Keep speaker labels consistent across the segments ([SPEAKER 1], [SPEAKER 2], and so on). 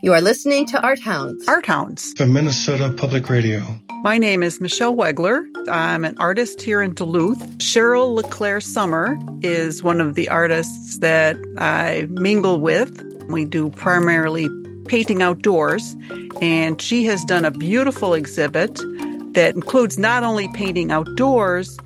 [SPEAKER 1] You are listening to Art Hounds.
[SPEAKER 2] Art Hounds.
[SPEAKER 3] From Minnesota Public Radio.
[SPEAKER 2] My name is Michelle Wegler. I'm an artist here in Duluth. Cheryl LeClaire Sommer is one of the artists that I mingle with. We do primarily painting outdoors, and she has done a beautiful exhibit that includes not only painting outdoors,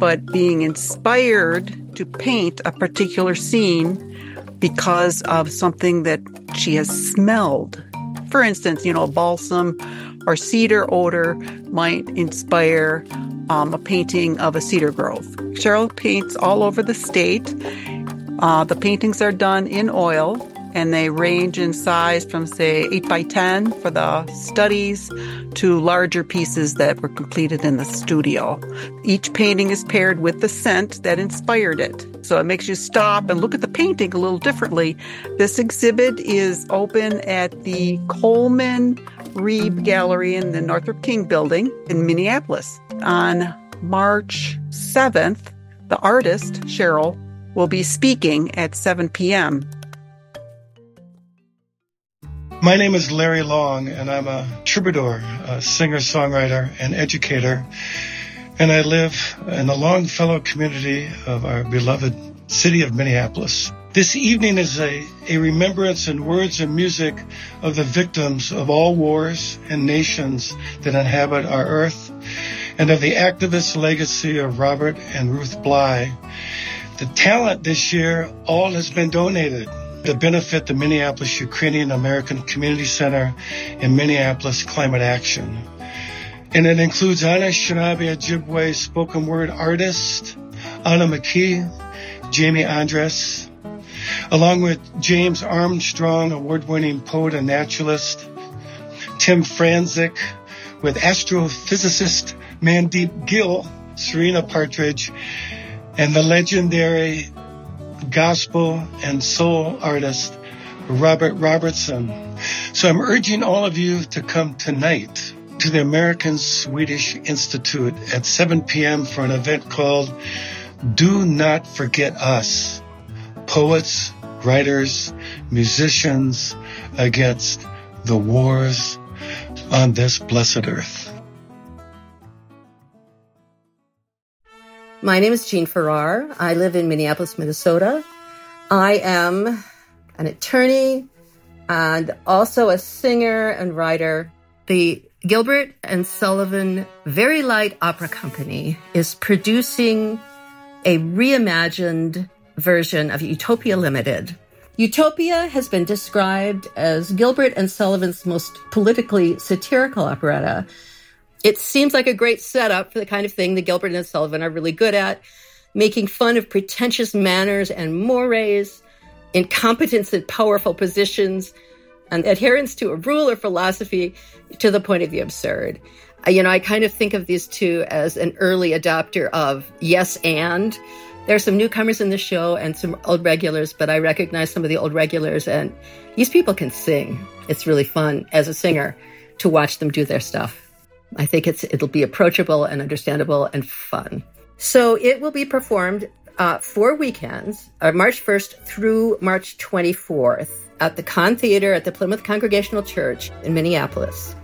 [SPEAKER 2] but being inspired to paint a particular scene because of something that she has smelled. For instance, you know, balsam or cedar odor might inspire um, a painting of a cedar grove. Cheryl paints all over the state. Uh, the paintings are done in oil and they range in size from say 8 by 10 for the studies to larger pieces that were completed in the studio. Each painting is paired with the scent that inspired it. So it makes you stop and look at the painting a little differently. This exhibit is open at the Kohlman Reeb Gallery in the Northrup King building in Minneapolis. On March 7th, the artist, Cheryl, will be speaking at 7 p.m.
[SPEAKER 3] My name is Larry Long, and I'm a troubadour, a singer, songwriter, and educator. And I live in the Longfellow community of our beloved city of Minneapolis. This evening is a, a remembrance in words and music of the victims of all wars and nations that inhabit our earth, and of the activist legacy of Robert and Ruth Bly. The talent this year all has been donated to benefit the Minneapolis Ukrainian American Community Center and Minneapolis Climate Action. And it includes Anishinaabe Ojibwe, spoken word artist, Anna McKee, Jamie Andres, along with James Armstrong, award-winning poet and naturalist, Tim Franzik, with astrophysicist Mandeep Gill, Serena Partridge, and the legendary gospel and soul artist Robert Robinson. So I'm urging all of you to come tonight to the American Swedish Institute at 7 p.m. for an event called Do Not Forget Us. Poets, writers, musicians against the wars on this blessed earth.
[SPEAKER 1] My name is Jean Farrar. I live in Minneapolis, Minnesota. I am an attorney and also a singer and writer. The Gilbert and Sullivan Very Light Opera Company is producing a reimagined version of Utopia Limited. Utopia has been described as Gilbert and Sullivan's most politically satirical operetta it seems like a great setup for the kind of thing that Gilbert and Sullivan are really good at, making fun of pretentious manners and mores, incompetence in powerful positions, and adherence to a rule or philosophy to the point of the absurd. Uh, you know, I kind of think of these two as an early adopter of yes and. There are some newcomers in the show and some old regulars, but I recognize some of the old regulars, and these people can sing. It's really fun as a singer to watch them do their stuff. I think it's it'll be approachable and understandable and fun. So it will be performed uh, four weekends, uh, March 1st through March 24th at the Kahn Theater at the Plymouth Congregational Church in Minneapolis.